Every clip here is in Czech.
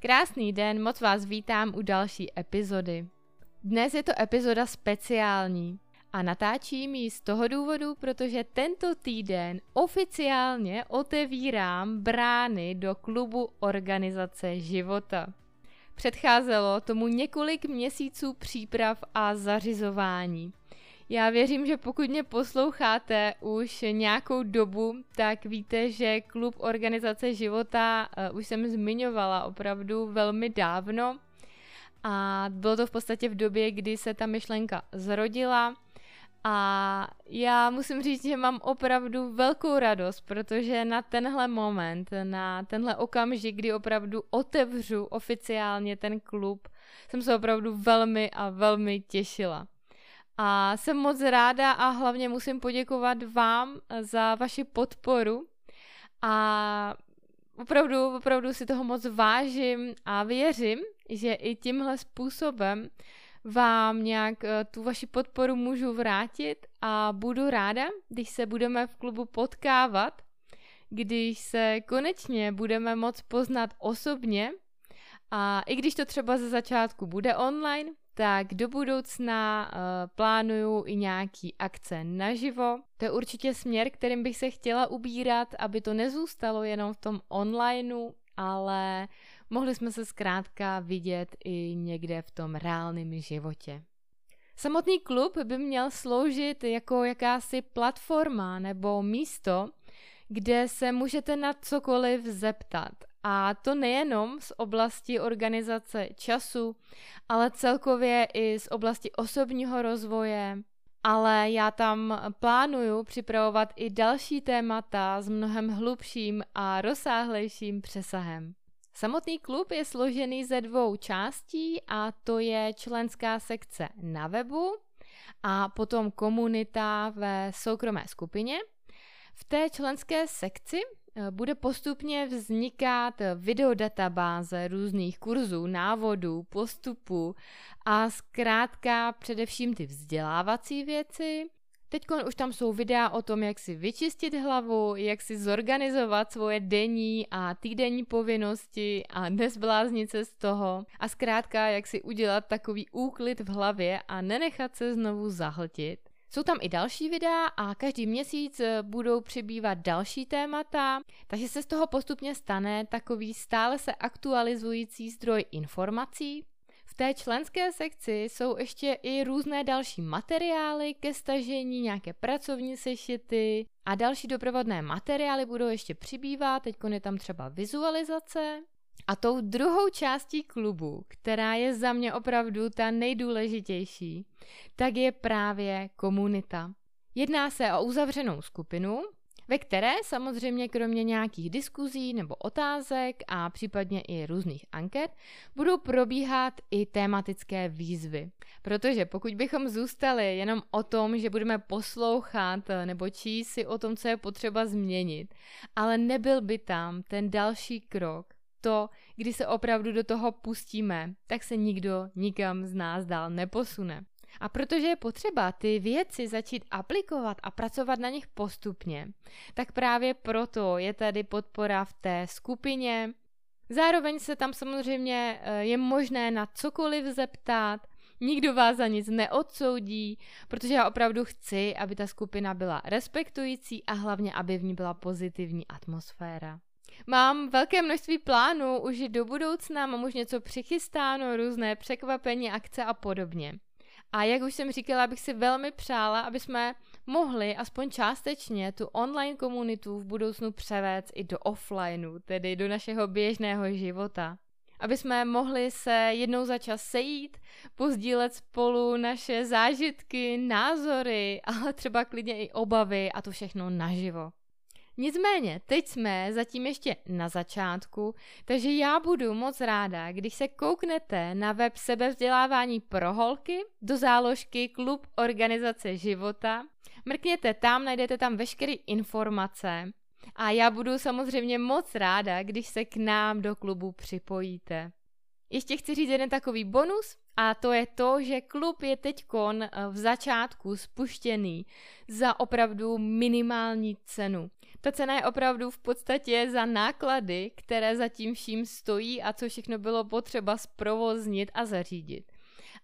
Krásný den, moc vás vítám u další epizody. Dnes je to epizoda speciální a natáčím ji z toho důvodu, protože tento týden oficiálně otevírám brány do klubu Organizace života. Předcházelo tomu několik měsíců příprav a zařizování. Já věřím, že pokud mě posloucháte už nějakou dobu, tak víte, že klub Organizace života uh, už jsem zmiňovala opravdu velmi dávno. A bylo to v podstatě v době, kdy se ta myšlenka zrodila. A já musím říct, že mám opravdu velkou radost, protože na tenhle moment, na tenhle okamžik, kdy opravdu otevřu oficiálně ten klub, jsem se opravdu velmi a velmi těšila. A jsem moc ráda a hlavně musím poděkovat vám za vaši podporu. A opravdu, opravdu si toho moc vážím a věřím, že i tímhle způsobem vám nějak eh, tu vaši podporu můžu vrátit a budu ráda, když se budeme v klubu potkávat, když se konečně budeme moc poznat osobně. A i když to třeba ze začátku bude online, tak do budoucna uh, plánuju i nějaký akce naživo. To je určitě směr, kterým bych se chtěla ubírat, aby to nezůstalo jenom v tom onlineu, ale mohli jsme se zkrátka vidět i někde v tom reálném životě. Samotný klub by měl sloužit jako jakási platforma nebo místo, kde se můžete na cokoliv zeptat. A to nejenom z oblasti organizace času, ale celkově i z oblasti osobního rozvoje, ale já tam plánuju připravovat i další témata s mnohem hlubším a rozsáhlejším přesahem. Samotný klub je složený ze dvou částí a to je členská sekce na webu a potom komunita ve soukromé skupině. V té členské sekci bude postupně vznikat videodatabáze různých kurzů, návodů, postupů a zkrátka především ty vzdělávací věci. Teď už tam jsou videa o tom, jak si vyčistit hlavu, jak si zorganizovat svoje denní a týdenní povinnosti a nezbláznit se z toho a zkrátka, jak si udělat takový úklid v hlavě a nenechat se znovu zahltit. Jsou tam i další videa a každý měsíc eh, budou přibývat další témata, takže se z toho postupně stane takový stále se aktualizující zdroj informací. V té členské sekci jsou ještě i různé další materiály ke stažení, nějaké pracovní sešity a další doprovodné materiály budou ještě přibývat, teď je tam třeba vizualizace. A tou druhou částí klubu, která je za mě opravdu ta nejdůležitější, tak je právě komunita. Jedná se o uzavřenou skupinu, ve které samozřejmě kromě nějakých diskuzí nebo otázek a případně i různých anket budou probíhat i tématické výzvy. Protože pokud bychom zůstali jenom o tom, že budeme poslouchat nebo číst si o tom, co je potřeba změnit, ale nebyl by tam ten další krok, to, kdy se opravdu do toho pustíme, tak se nikdo nikam z nás dál neposune. A protože je potřeba ty věci začít aplikovat a pracovat na nich postupně, tak právě proto je tady podpora v té skupině. Zároveň se tam samozřejmě eh, je možné na cokoliv zeptat, nikdo vás za nic neodsoudí, protože já opravdu chci, aby ta skupina byla respektující a hlavně, aby v ní byla pozitivní atmosféra. Mám velké množství plánů už do budoucna, mám už něco přichystáno, různé překvapení, akce a podobně. A jak už jsem říkala, bych si velmi přála, aby jsme mohli aspoň částečně tu online komunitu v budoucnu převést i do offlineu, tedy do našeho běžného života. Aby jsme mohli se jednou za čas sejít, pozdílet spolu naše zážitky, názory, ale třeba klidně i obavy a to všechno naživo. Nicméně, teď jsme zatím ještě na začátku, takže já budu moc ráda, když se kouknete na web sebevzdělávání pro holky do záložky Klub Organizace života. Mrkněte tam, najdete tam veškeré informace a já budu samozřejmě moc ráda, když se k nám do klubu připojíte. Ještě chci říct jeden takový bonus A to je to, že klub je teď eh, v začátku spuštěný za opravdu minimální cenu. Ta cena je opravdu v podstatě za náklady, které za tím vším stojí a co všechno bylo potřeba zprovoznit a zařídit.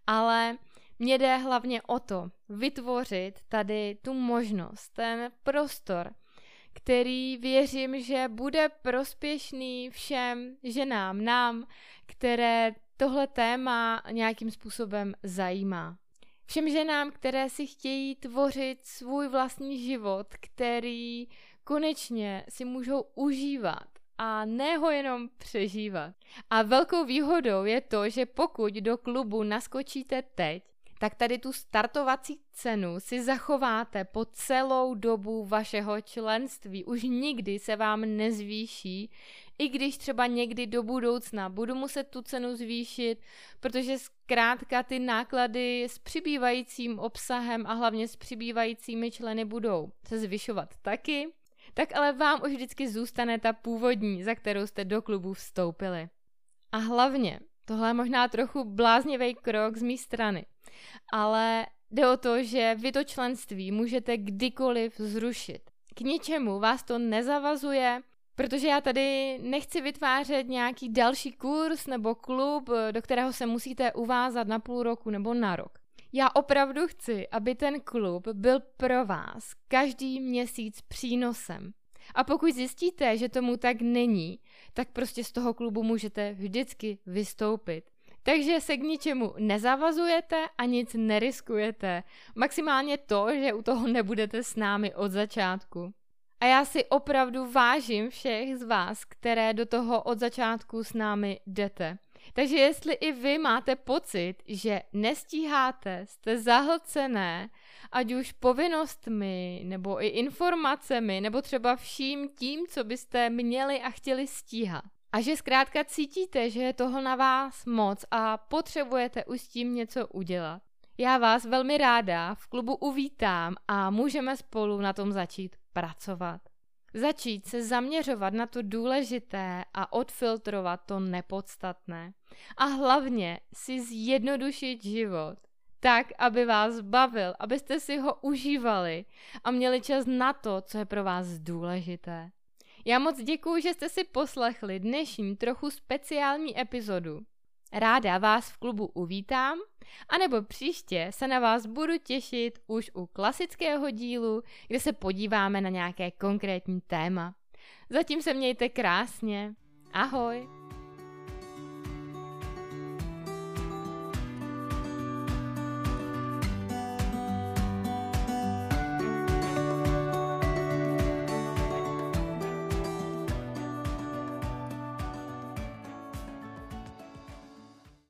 Ale mně jde hlavně o to, vytvořit tady tu možnost, ten prostor, který věřím, že bude prospěšný všem ženám, nám, které tohle téma nějakým způsobem zajímá. Všem ženám, které si chtějí tvořit svůj vlastní život, který konečně si můžou užívat a ne ho jenom přežívat. A velkou výhodou je to, že pokud do klubu naskočíte teď, tak tady tu startovací cenu si zachováte po celou dobu vašeho členství. Už nikdy se vám nezvýší, i když třeba někdy do budoucna budu muset tu cenu zvýšit, protože zkrátka ty náklady s přibývajícím obsahem a hlavně s přibývajícími členy budou se zvyšovat taky, tak ale vám už vždycky zůstane ta původní, za kterou jste do klubu vstoupili. A hlavně, tohle je možná trochu bláznivý krok z mé strany, ale jde o to, že vy to členství můžete kdykoliv zrušit. K ničemu vás to nezavazuje, protože já tady nechci vytvářet nějaký další kurz nebo klub, do kterého se musíte uvázat na půl roku nebo na rok. Já opravdu chci, aby ten klub byl pro vás každý měsíc přínosem. A pokud zjistíte, že tomu tak není, tak prostě z toho klubu můžete vždycky vystoupit. Takže se k ničemu nezavazujete a nic neriskujete. Maximálně to, že u toho nebudete s námi od začátku. A já si opravdu vážím všech z vás, které do toho od začátku s námi jdete. Takže jestli i vy máte pocit, že nestíháte, jste zahlcené, ať už povinnostmi, nebo i informacemi, nebo třeba vším tím, co byste měli a chtěli stíhat. A že zkrátka cítíte, že je toho na vás moc a potřebujete už s tím něco udělat. Já vás velmi ráda v klubu uvítám a můžeme spolu na tom začít pracovat. Začít se zaměřovat na to důležité a odfiltrovat to nepodstatné. A hlavně si zjednodušit život tak, aby vás bavil, abyste si ho užívali a měli čas na to, co je pro vás důležité. Já moc děkuji, že jste si poslechli dnešní trochu speciální epizodu. Ráda vás v klubu uvítám, anebo příště se na vás budu těšit už u klasického dílu, kde se podíváme na nějaké konkrétní téma. Zatím se mějte krásně. Ahoj!